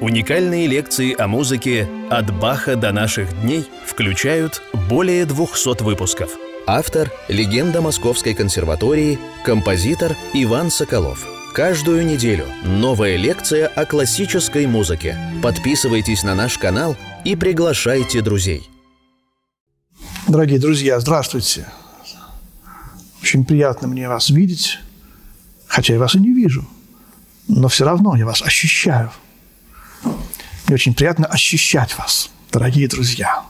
Уникальные лекции о музыке «От Баха до наших дней» включают более 200 выпусков. Автор – легенда Московской консерватории, композитор Иван Соколов. Каждую неделю новая лекция о классической музыке. Подписывайтесь на наш канал и приглашайте друзей. Дорогие друзья, здравствуйте. Очень приятно мне вас видеть, хотя я вас и не вижу, но все равно я вас ощущаю – мне очень приятно ощущать вас, дорогие друзья.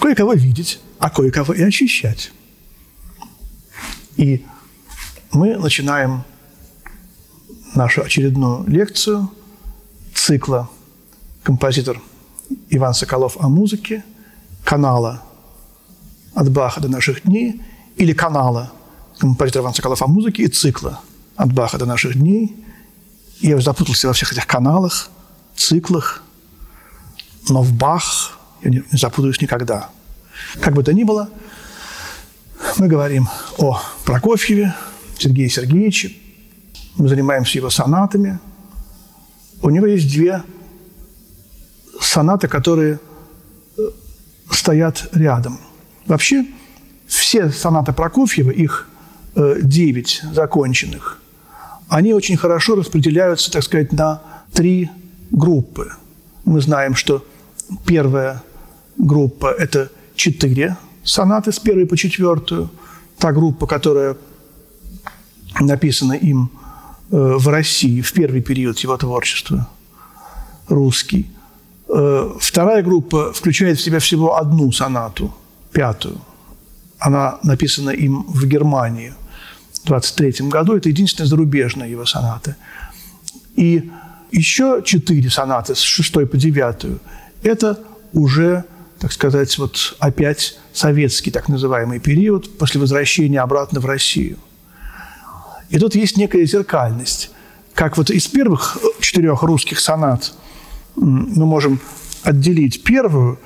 Кое-кого видеть, а кое-кого и ощущать. И мы начинаем нашу очередную лекцию цикла «Композитор Иван Соколов о музыке», канала «От Баха до наших дней» или канала «Композитор Иван Соколов о музыке» и цикла «От Баха до наших дней». Я уже запутался во всех этих каналах – циклах, но в Бах я не, не запутаюсь никогда. Как бы то ни было, мы говорим о Прокофьеве, Сергее Сергеевиче, мы занимаемся его сонатами. У него есть две сонаты, которые э, стоят рядом. Вообще, все сонаты Прокофьева, их э, девять законченных, они очень хорошо распределяются, так сказать, на три группы. Мы знаем, что первая группа – это четыре сонаты с первой по четвертую. Та группа, которая написана им э, в России в первый период его творчества, русский. Э, вторая группа включает в себя всего одну сонату, пятую. Она написана им в Германии в 23 году. Это единственная зарубежная его соната. И еще четыре сонаты с шестой по девятую – это уже, так сказать, вот опять советский так называемый период после возвращения обратно в Россию. И тут есть некая зеркальность. Как вот из первых четырех русских сонат мы можем отделить первую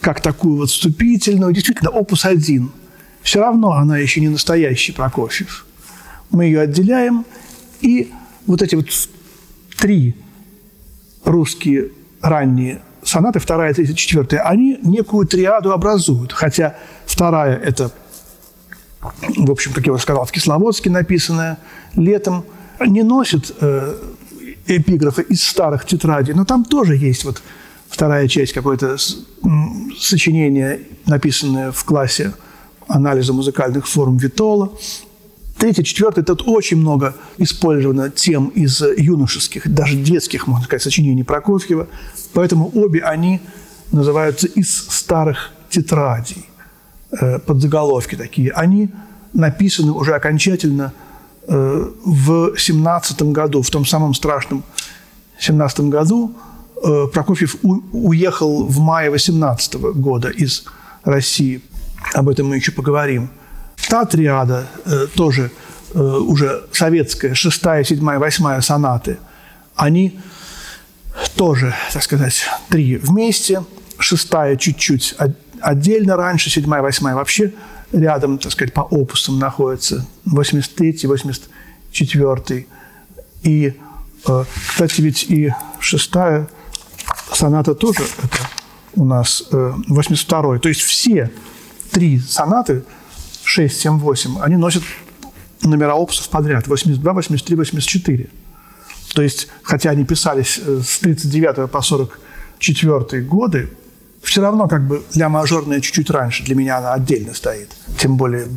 как такую вот вступительную, действительно, опус один. Все равно она еще не настоящий Прокофьев. Мы ее отделяем, и вот эти вот три русские ранние сонаты, вторая, третья, четвертая, они некую триаду образуют. Хотя вторая – это, в общем, как я уже сказал, в Кисловодске написанная, летом не носит э, эпиграфы из старых тетрадей, но там тоже есть вот вторая часть какое-то сочинение, написанное в классе анализа музыкальных форм Витола. Третье, четвертое, тут очень много использовано тем из юношеских, даже детских, можно сказать, сочинений Прокофьева. Поэтому обе они называются из старых тетрадей, э, подзаголовки такие. Они написаны уже окончательно э, в 17 году, в том самом страшном 17 году. Э, Прокофьев уехал в мае 18 года из России. Об этом мы еще поговорим – Та триада э, тоже э, уже советская, шестая, седьмая, восьмая сонаты, они тоже, так сказать, три вместе, шестая чуть-чуть отдельно раньше, седьмая, восьмая вообще рядом, так сказать, по опусам находятся, 83 84 И, э, кстати, ведь и шестая соната тоже это у нас 82 То есть все три сонаты – 6, 7, 8, они носят номера опусов подряд. 82, 83, 84. То есть, хотя они писались э, с 39 по 44 годы, все равно как бы ля мажорная чуть-чуть раньше. Для меня она отдельно стоит. Тем более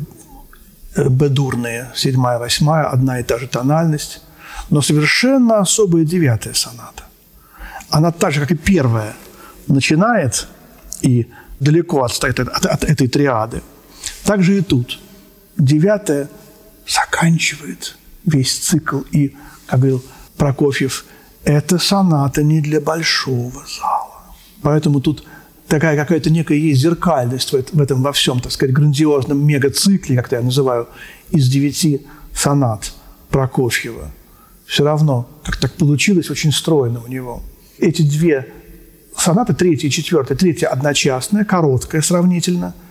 э, бедурные, седьмая, восьмая, одна и та же тональность. Но совершенно особая девятая соната. Она так же, как и первая, начинает и далеко отстоит от, от, от этой триады – так же и тут. Девятое заканчивает весь цикл. И, как говорил Прокофьев, это соната не для большого зала. Поэтому тут такая какая-то некая есть зеркальность в этом во всем, так сказать, грандиозном мегацикле, как я называю, из девяти сонат Прокофьева. Все равно, как так получилось, очень стройно у него. Эти две сонаты, третья и четвертая, третья одночасная, короткая сравнительно –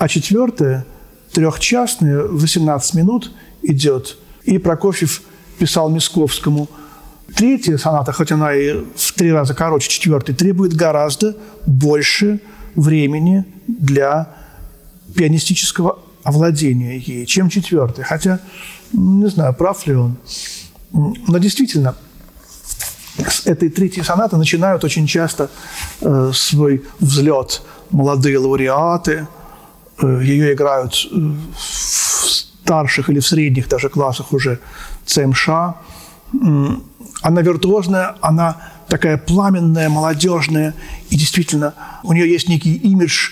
а четвертое, трехчастное, 18 минут идет. И Прокофьев писал Мисковскому, Третья соната, хоть она и в три раза короче четвертой, требует гораздо больше времени для пианистического овладения ей, чем четвертая. Хотя, не знаю, прав ли он. Но действительно, с этой третьей сонаты начинают очень часто э, свой взлет молодые лауреаты. Ее играют в старших или в средних даже классах уже ЦМШ. Она виртуозная, она такая пламенная, молодежная, и действительно у нее есть некий имидж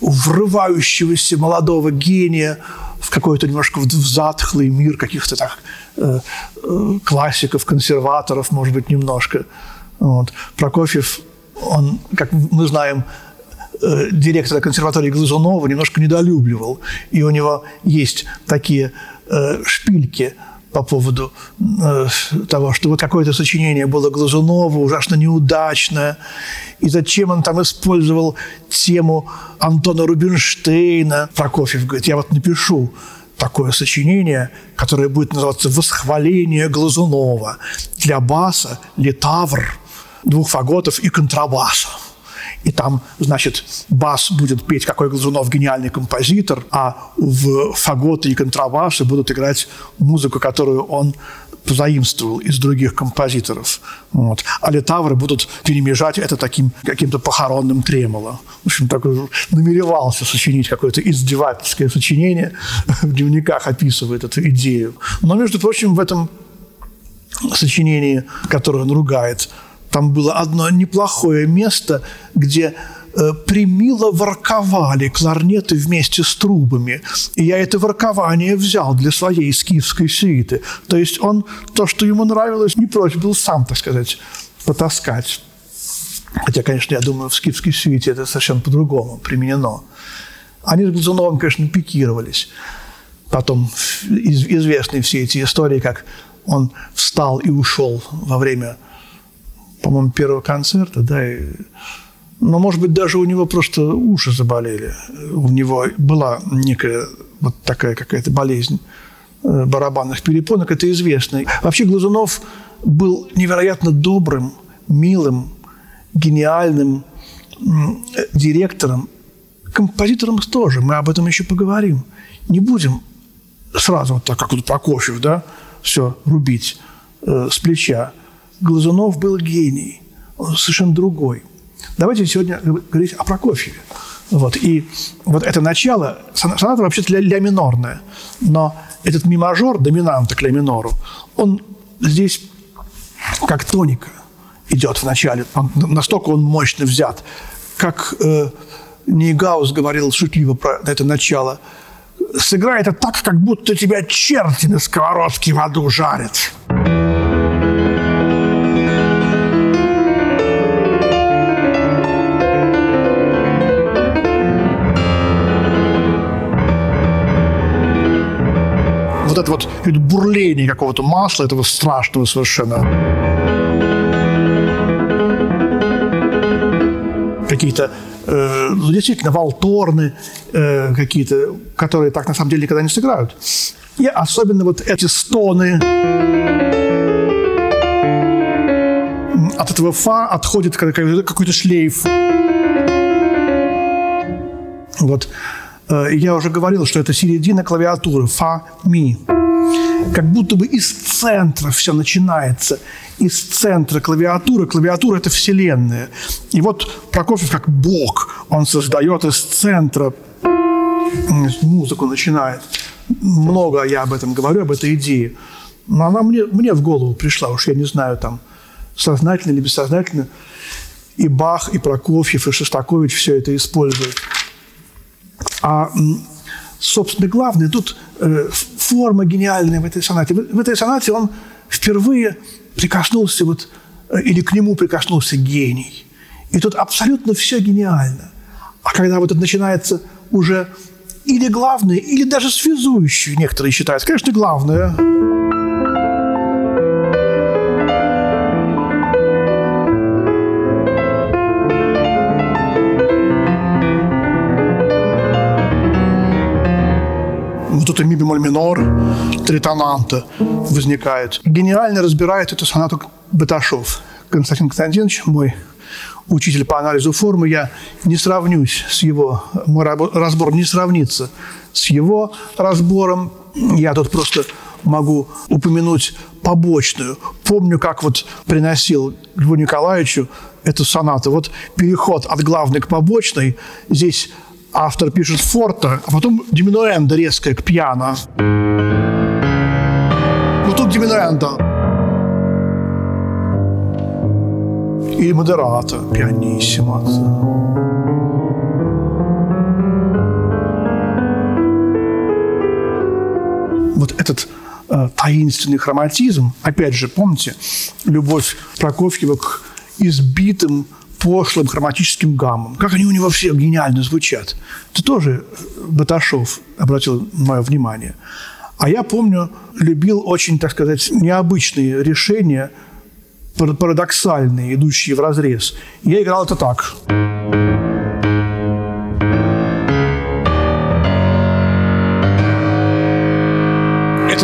врывающегося молодого гения в какой-то немножко в затхлый мир каких-то так э, э, классиков, консерваторов, может быть, немножко. Вот. Прокофьев, он, как мы знаем, директора консерватории Глазунова немножко недолюбливал. И у него есть такие э, шпильки – по поводу э, того, что вот какое-то сочинение было Глазунова, ужасно неудачное, и зачем он там использовал тему Антона Рубинштейна. Прокофьев говорит, я вот напишу такое сочинение, которое будет называться «Восхваление Глазунова» для баса, литавр, двух фаготов и контрабаса и там, значит, бас будет петь, какой Глазунов гениальный композитор, а в фаготы и контрабасы будут играть музыку, которую он позаимствовал из других композиторов. Вот. А литавры будут перемежать это таким каким-то похоронным тремоло. В общем, так намеревался сочинить какое-то издевательское сочинение, в дневниках описывает эту идею. Но, между прочим, в этом сочинении, которое он ругает там было одно неплохое место, где э, примило ворковали кларнеты вместе с трубами. И я это воркование взял для своей скифской свиты. То есть он то, что ему нравилось, не прочь был сам, так сказать, потаскать. Хотя, конечно, я думаю, в скифской свите это совершенно по-другому применено. Они с Глазуновым, конечно, пикировались. Потом известны все эти истории, как он встал и ушел во время по-моему, первого концерта, да, и, но, может быть, даже у него просто уши заболели. У него была некая вот такая какая-то болезнь э, барабанных перепонок, это известно. Вообще Глазунов был невероятно добрым, милым, гениальным директором, композитором тоже, мы об этом еще поговорим. Не будем сразу вот так, как вот Прокофьев, да, все рубить э, с плеча. Глазунов был гений, он совершенно другой. Давайте сегодня говорить о Прокофьеве. Вот. И вот это начало, соната вообще-то ля, ля минорная, но этот ми мажор, доминанта к ля минору, он здесь как тоника идет в начале. Он, настолько он мощно взят. Как э, Нейгаус говорил шутливо про это начало. Сыграй это так, как будто тебя черти на сковородке в аду жарят. Вот это вот бурление какого-то масла, этого страшного совершенно. Какие-то э, ну, действительно валторны э, какие-то, которые так на самом деле никогда не сыграют. И особенно вот эти стоны от этого фа отходит какой-то шлейф. Вот я уже говорил, что это середина клавиатуры, фа, ми. Как будто бы из центра все начинается. Из центра клавиатуры. Клавиатура – это вселенная. И вот Прокофьев как бог. Он создает из центра музыку начинает. Много я об этом говорю, об этой идее. Но она мне, мне в голову пришла, уж я не знаю, там, сознательно или бессознательно. И Бах, и Прокофьев, и Шостакович все это используют. А, собственно, главное, тут э, форма гениальная в этой сонате. В, этой сонате он впервые прикоснулся вот, э, или к нему прикоснулся гений. И тут абсолютно все гениально. А когда вот это начинается уже или главное, или даже связующее, некоторые считают, конечно, главное – вот ми бемоль минор, тритонанта возникает. Гениально разбирает эту сонату Баташов Константин Константинович, мой учитель по анализу формы, я не сравнюсь с его, мой разбор не сравнится с его разбором. Я тут просто могу упомянуть побочную. Помню, как вот приносил Льву Николаевичу эту сонату. Вот переход от главной к побочной. Здесь автор пишет форта, а потом диминуэнда резкая к пьяно. Ну тут диминуэнда. И модерато, пианиссимо. Вот этот э, таинственный хроматизм, опять же, помните, любовь Прокофьева к избитым пошлым хроматическим гаммам. Как они у него все гениально звучат. Это тоже Баташов обратил мое внимание. А я помню, любил очень, так сказать, необычные решения, парадоксальные, идущие в разрез. Я играл это так.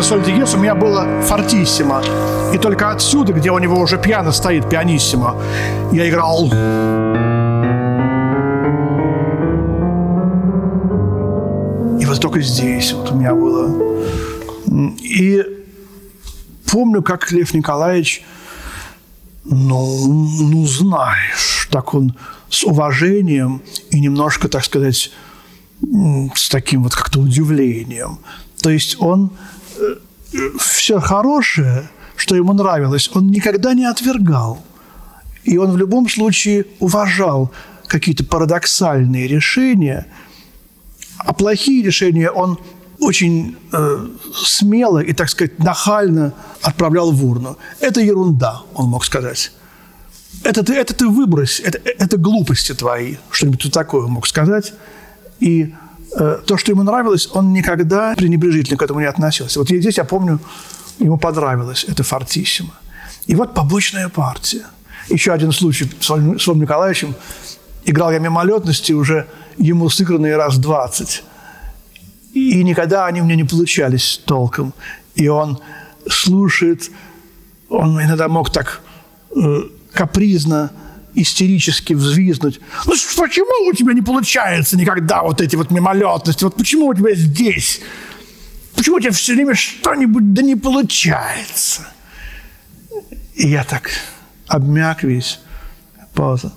Соль диез у меня было фортиссимо. И только отсюда, где у него уже пьяно стоит, пианиссимо, я играл... И вот только здесь вот у меня было. И помню, как Лев Николаевич, ну, ну знаешь, так он с уважением и немножко, так сказать, с таким вот как-то удивлением. То есть он все хорошее что ему нравилось, он никогда не отвергал. И он в любом случае уважал какие-то парадоксальные решения, а плохие решения он очень э, смело и, так сказать, нахально отправлял в урну. Это ерунда, он мог сказать. Это ты, это ты выбрось, это, это глупости твои, что-нибудь такое мог сказать. И то, что ему нравилось, он никогда пренебрежительно к этому не относился. Вот здесь я помню Ему понравилось это фортиссимо. И вот побочная партия. Еще один случай с Владимиром Николаевичем. Играл я мимолетности уже ему сыгранные раз 20. И никогда они у меня не получались толком. И он слушает, он иногда мог так э, капризно, истерически взвизнуть. Ну почему у тебя не получается никогда вот эти вот мимолетности? Вот почему у тебя здесь Почему у тебя все время что-нибудь да не получается? И я так обмяк весь. Пауза.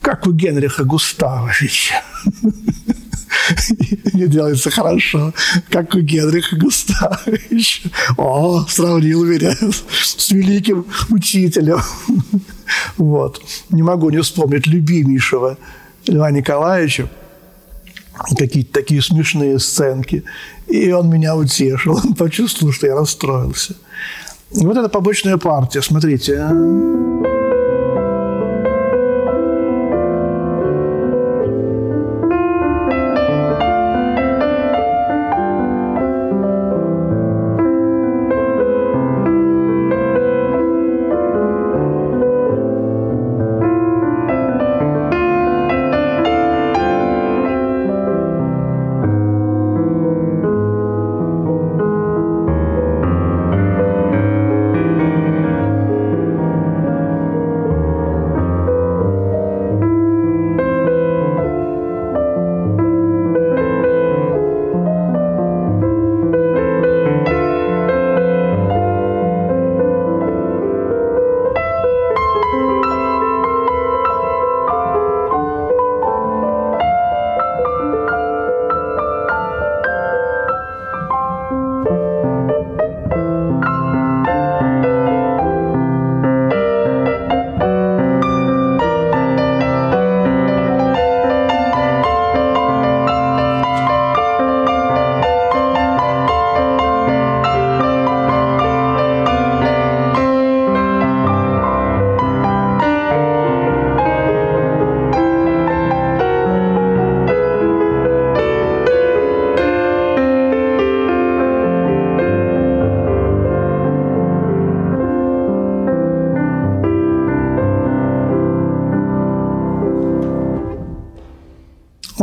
Как у Генриха Густавовича. Не делается хорошо, как у Генриха Густавовича. О, сравнил меня с великим учителем. Вот. Не могу не вспомнить любимейшего Льва Николаевича, какие-то такие смешные сценки. И он меня утешил, он почувствовал, что я расстроился. И вот эта побочная партия, смотрите.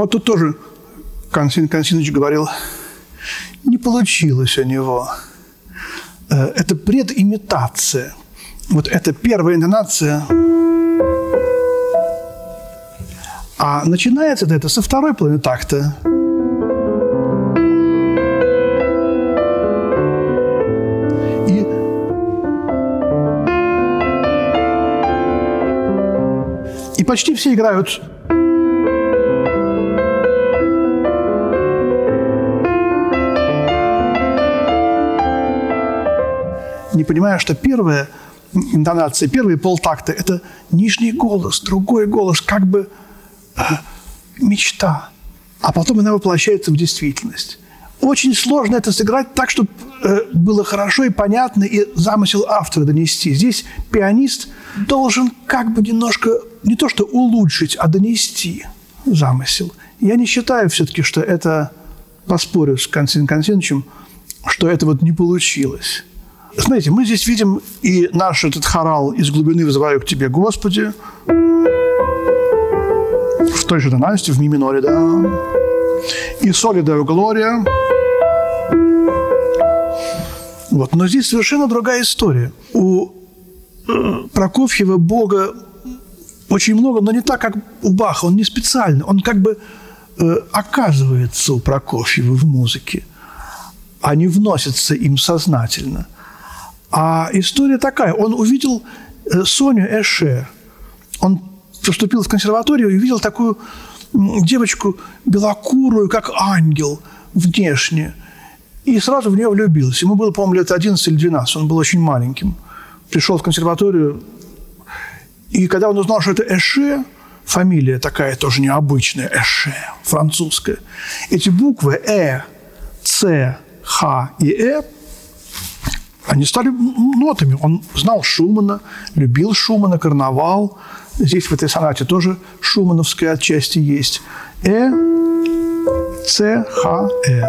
Вот тут тоже Константин Константинович говорил, не получилось у него. Э, это предимитация. Вот это первая интонация. А начинается это со второй половины такта. И почти все играют не понимая, что первая интонация, первые полтакта – это нижний голос, другой голос, как бы э, мечта. А потом она воплощается в действительность. Очень сложно это сыграть так, чтобы э, было хорошо и понятно, и замысел автора донести. Здесь пианист должен как бы немножко, не то что улучшить, а донести замысел. Я не считаю все-таки, что это, поспорю с Константином Константиновичем, что это вот не получилось. Смотрите, мы здесь видим и наш этот хорал «Из глубины вызываю к тебе, Господи», в той же тональности, в ми миноре, да, и «Соли даю Глория». Вот. Но здесь совершенно другая история. У э, Прокофьева Бога очень много, но не так, как у Баха. Он не специально. Он как бы э, оказывается у Прокофьева в музыке, а не вносится им сознательно – а история такая. Он увидел э, Соню Эше. Он поступил в консерваторию и увидел такую девочку белокурую, как ангел, внешне. И сразу в нее влюбился. Ему было, по-моему, лет 11 или 12. Он был очень маленьким. Пришел в консерваторию. И когда он узнал, что это Эше, фамилия такая тоже необычная, Эше, французская, эти буквы Э, С, Х и Э они стали нотами. Он знал Шумана, любил Шумана, карнавал. Здесь в этой сонате тоже шумановская отчасти есть. Э, С, Х, Э.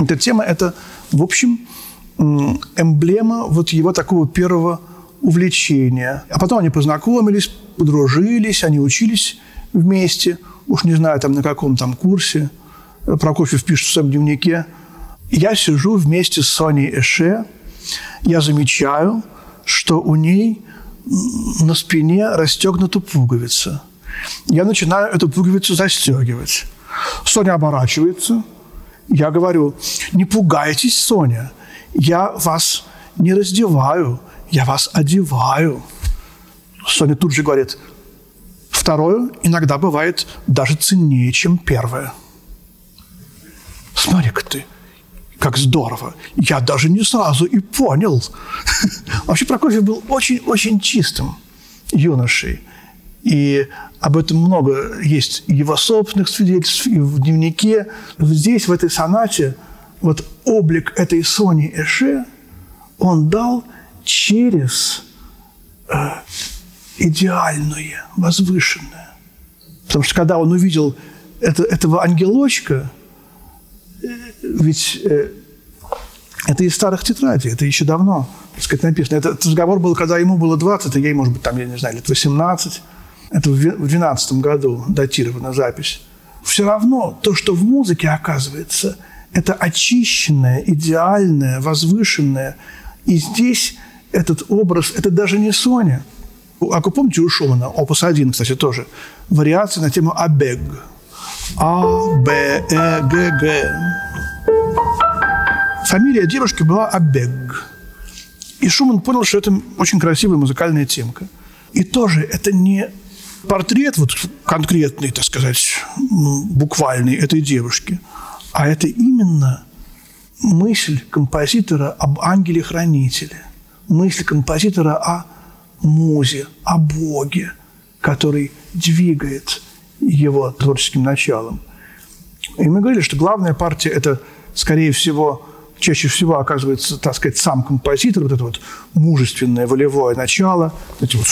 Эта тема – это, в общем, эмблема вот его такого первого увлечения. А потом они познакомились, подружились, они учились вместе. Уж не знаю, там на каком там курсе. Прокофьев пишет в своем дневнике – я сижу вместе с Соней Эше, я замечаю, что у ней на спине расстегнута пуговица. Я начинаю эту пуговицу застегивать. Соня оборачивается. Я говорю, не пугайтесь, Соня, я вас не раздеваю, я вас одеваю. Соня тут же говорит, второе иногда бывает даже ценнее, чем первое. Смотри-ка ты, как здорово. Я даже не сразу и понял. Вообще Прокофьев был очень-очень чистым юношей. И об этом много есть его собственных свидетельств, и в дневнике. Здесь, в этой сонате, вот облик этой Сони Эше он дал через э, идеальное, возвышенное. Потому что когда он увидел это, этого ангелочка – ведь э, это из старых тетрадей, это еще давно, так сказать, написано. Этот разговор был, когда ему было 20, а ей, может быть, там, я не знаю, лет 18. Это в 12 году датирована запись. Все равно то, что в музыке оказывается, это очищенное, идеальное, возвышенное. И здесь этот образ, это даже не Соня. А вы помните у Шумана, опус 1, кстати, тоже, вариация на тему «Абег». А, Б, Э, Г, Г. Фамилия девушки была Абег. И Шуман понял, что это очень красивая музыкальная темка. И тоже это не портрет вот конкретный, так сказать, буквальный этой девушки, а это именно мысль композитора об ангеле-хранителе, мысль композитора о музе, о Боге, который двигает его творческим началом. И мы говорили, что главная партия – это, скорее всего, чаще всего оказывается, так сказать, сам композитор, вот это вот мужественное, волевое начало, эти вот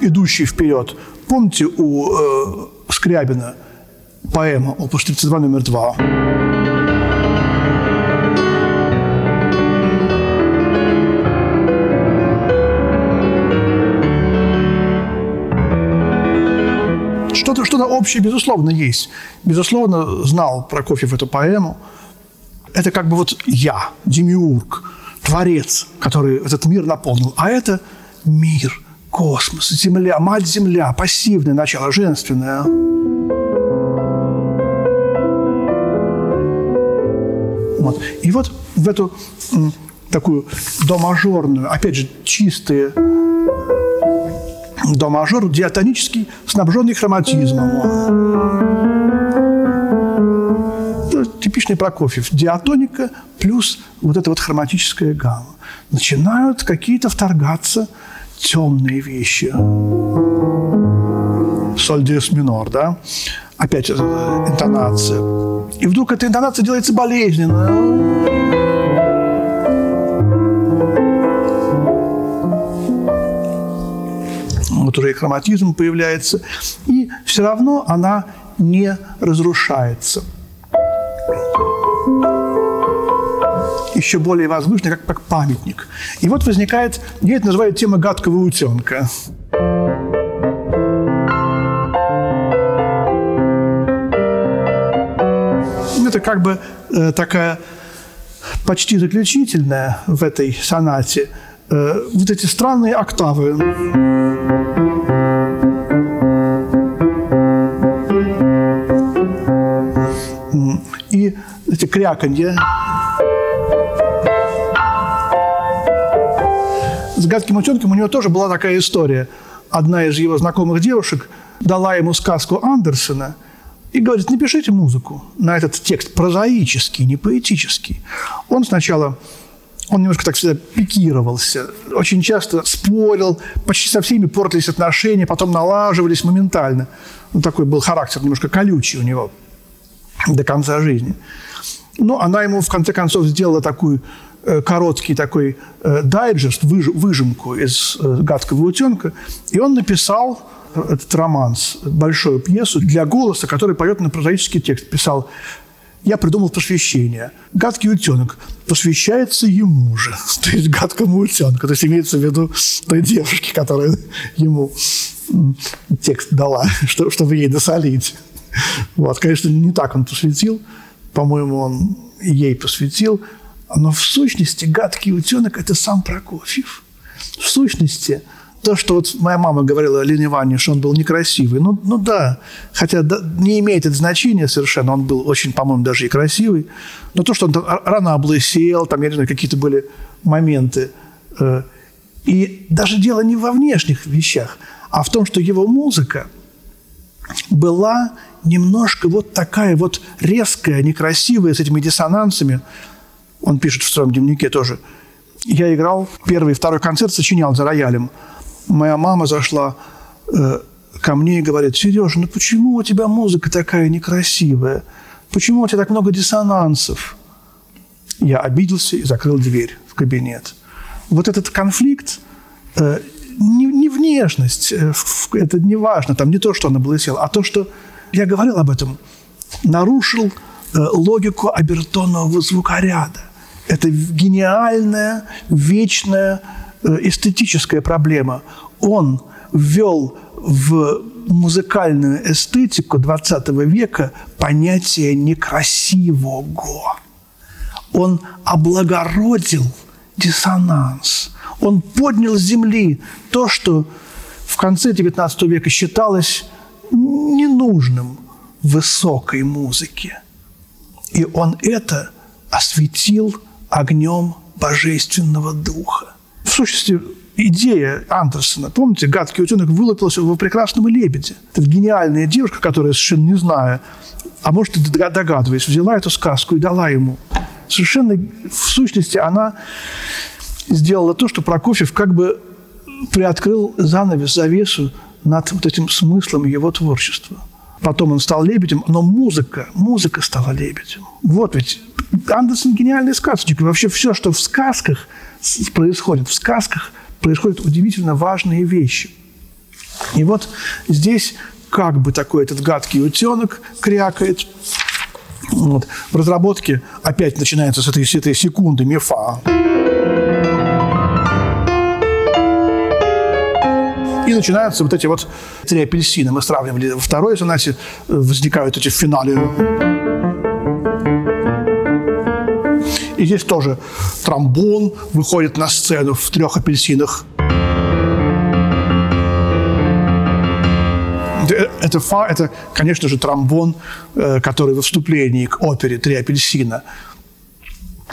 идущий вперед. Помните у э, Скрябина поэма «Опус 32 номер 2»? Что-то что общее, безусловно, есть. Безусловно, знал Прокофьев эту поэму. Это как бы вот я, демиург, творец, который этот мир наполнил, а это мир, космос, земля, мать-земля, пассивное начало, женственное. Вот. И вот в эту такую до-мажорную, опять же, чистые до-мажор, диатонический, снабженный хроматизмом. Типичный Прокофьев. Диатоника плюс вот эта вот хроматическая гамма. Начинают какие-то вторгаться темные вещи. Соль диез минор, да? Опять интонация. И вдруг эта интонация делается болезненная. Вот уже и хроматизм появляется, и все равно она не разрушается. еще более возвышенный, как, как памятник. И вот возникает, я это называю тема гадкого утенка. Это как бы э, такая почти заключительная в этой сонате э, вот эти странные октавы. Кряканье. С гадким утенком у него тоже была такая история. Одна из его знакомых девушек дала ему сказку Андерсона и говорит, напишите музыку на этот текст, прозаический, не поэтический. Он сначала он немножко так всегда пикировался, очень часто спорил, почти со всеми портились отношения, потом налаживались моментально. Ну, такой был характер немножко колючий у него до конца жизни. Но она ему в конце концов сделала такую э, короткий такой э, дайджест, выж, выжимку из э, «Гадкого утенка», и он написал этот романс, большую пьесу для голоса, который поет на прозаический текст. Писал я придумал посвящение. Гадкий утенок посвящается ему же, то есть гадкому утенку. То есть имеется в виду той девушке, которая ему текст дала, чтобы ей досолить. Вот, конечно, не так он посвятил. По-моему, он ей посвятил. Но в сущности гадкий утенок – это сам Прокофьев. В сущности – то, что вот моя мама говорила о Лене Ивановне, что он был некрасивый, ну, ну да, хотя да, не имеет это значения совершенно, он был очень, по-моему, даже и красивый, но то, что он рано облысел, там, я не знаю, какие-то были моменты. Э, и даже дело не во внешних вещах, а в том, что его музыка была немножко вот такая вот резкая, некрасивая, с этими диссонансами. Он пишет в своем дневнике тоже. Я играл первый и второй концерт, сочинял за роялем – моя мама зашла э, ко мне и говорит, Сережа, ну почему у тебя музыка такая некрасивая? Почему у тебя так много диссонансов? Я обиделся и закрыл дверь в кабинет. Вот этот конфликт, э, не, не внешность, э, это не важно, там не то, что она облысела, а то, что я говорил об этом, нарушил э, логику обертонного звукоряда. Это гениальная, вечная Э, эстетическая проблема. Он ввел в музыкальную эстетику XX века понятие некрасивого. Он облагородил диссонанс. Он поднял с земли то, что в конце XIX века считалось ненужным высокой музыке. И он это осветил огнем божественного духа в сущности, идея Андерсона, помните, гадкий утенок вылупился в прекрасном лебеде. Это гениальная девушка, которая, совершенно не зная, а может, и догадываясь, взяла эту сказку и дала ему. Совершенно, в сущности, она сделала то, что Прокофьев как бы приоткрыл занавес, завесу над вот этим смыслом его творчества. Потом он стал лебедем, но музыка, музыка стала лебедем. Вот ведь Андерсон гениальный сказочник. И вообще все, что в сказках – происходит в сказках, происходят удивительно важные вещи. И вот здесь как бы такой этот гадкий утенок крякает. Вот. В разработке опять начинается с этой, с этой секунды мифа. И начинаются вот эти вот три апельсина. Мы сравнивали во второй сонате, возникают эти в финале И здесь тоже тромбон выходит на сцену в трех апельсинах. Это, фа, это, конечно же, тромбон, э, который во вступлении к опере «Три апельсина»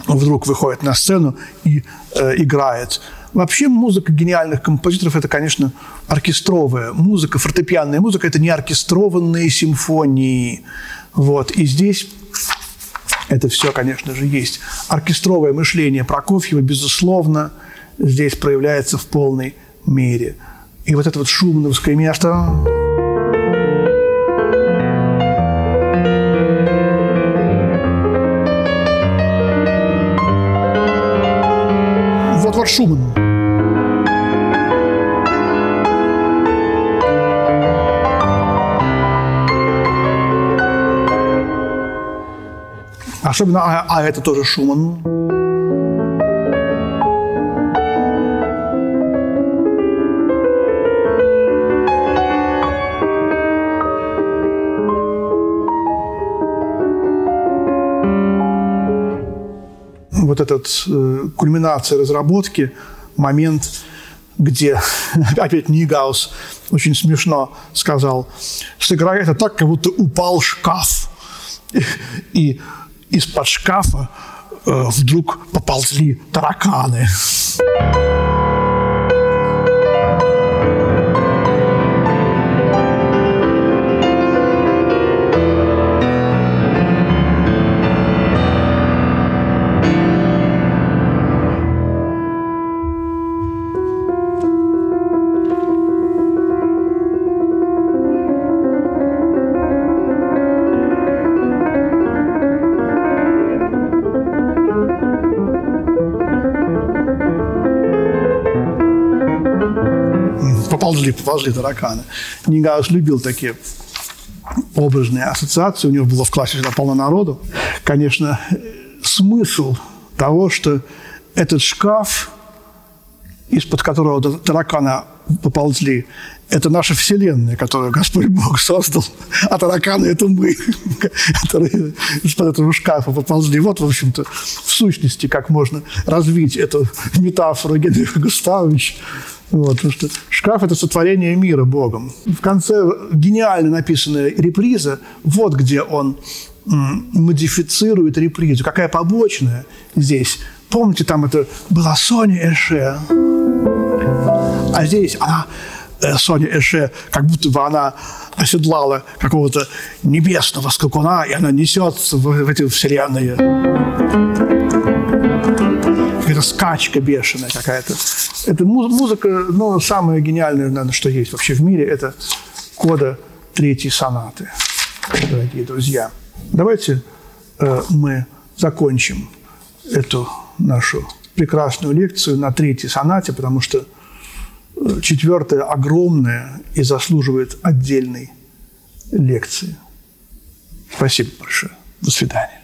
вдруг выходит на сцену и э, играет. Вообще музыка гениальных композиторов – это, конечно, оркестровая музыка, фортепианная музыка – это не оркестрованные симфонии. Вот. И здесь это все, конечно же, есть. Оркестровое мышление Прокофьева, безусловно, здесь проявляется в полной мере. И вот это вот шумновское место... Вот Шуман. Особенно, а, а это тоже Шуман. Этот э, кульминация разработки, момент, где опять Нигаус очень смешно сказал, сыграй это так, как будто упал шкаф. И, из-под шкафа э, вдруг поползли тараканы. Поползли, поползли тараканы. Нигаус любил такие образные ассоциации. У него было в классе всегда полно народу. Конечно, смысл того, что этот шкаф, из-под которого тараканы поползли, это наша Вселенная, которую Господь Бог создал, а тараканы – это мы, которые из-под этого шкафа поползли. Вот, в общем-то, в сущности, как можно развить эту метафору Генриха Густавовича вот, потому что шкаф – это сотворение мира Богом. В конце гениально написанная реприза, вот где он модифицирует репризу. Какая побочная здесь. Помните, там это была Соня Эше, а здесь она э, Соня Эше, как будто бы она оседлала какого-то небесного скакуна, и она несется в, в эти вселенные какая-то скачка бешеная какая-то. Это музыка, ну, самая гениальная, наверное, что есть вообще в мире, это кода третьей сонаты, дорогие друзья. Давайте э, мы закончим эту нашу прекрасную лекцию на третьей сонате, потому что четвертая огромная и заслуживает отдельной лекции. Спасибо большое. До свидания.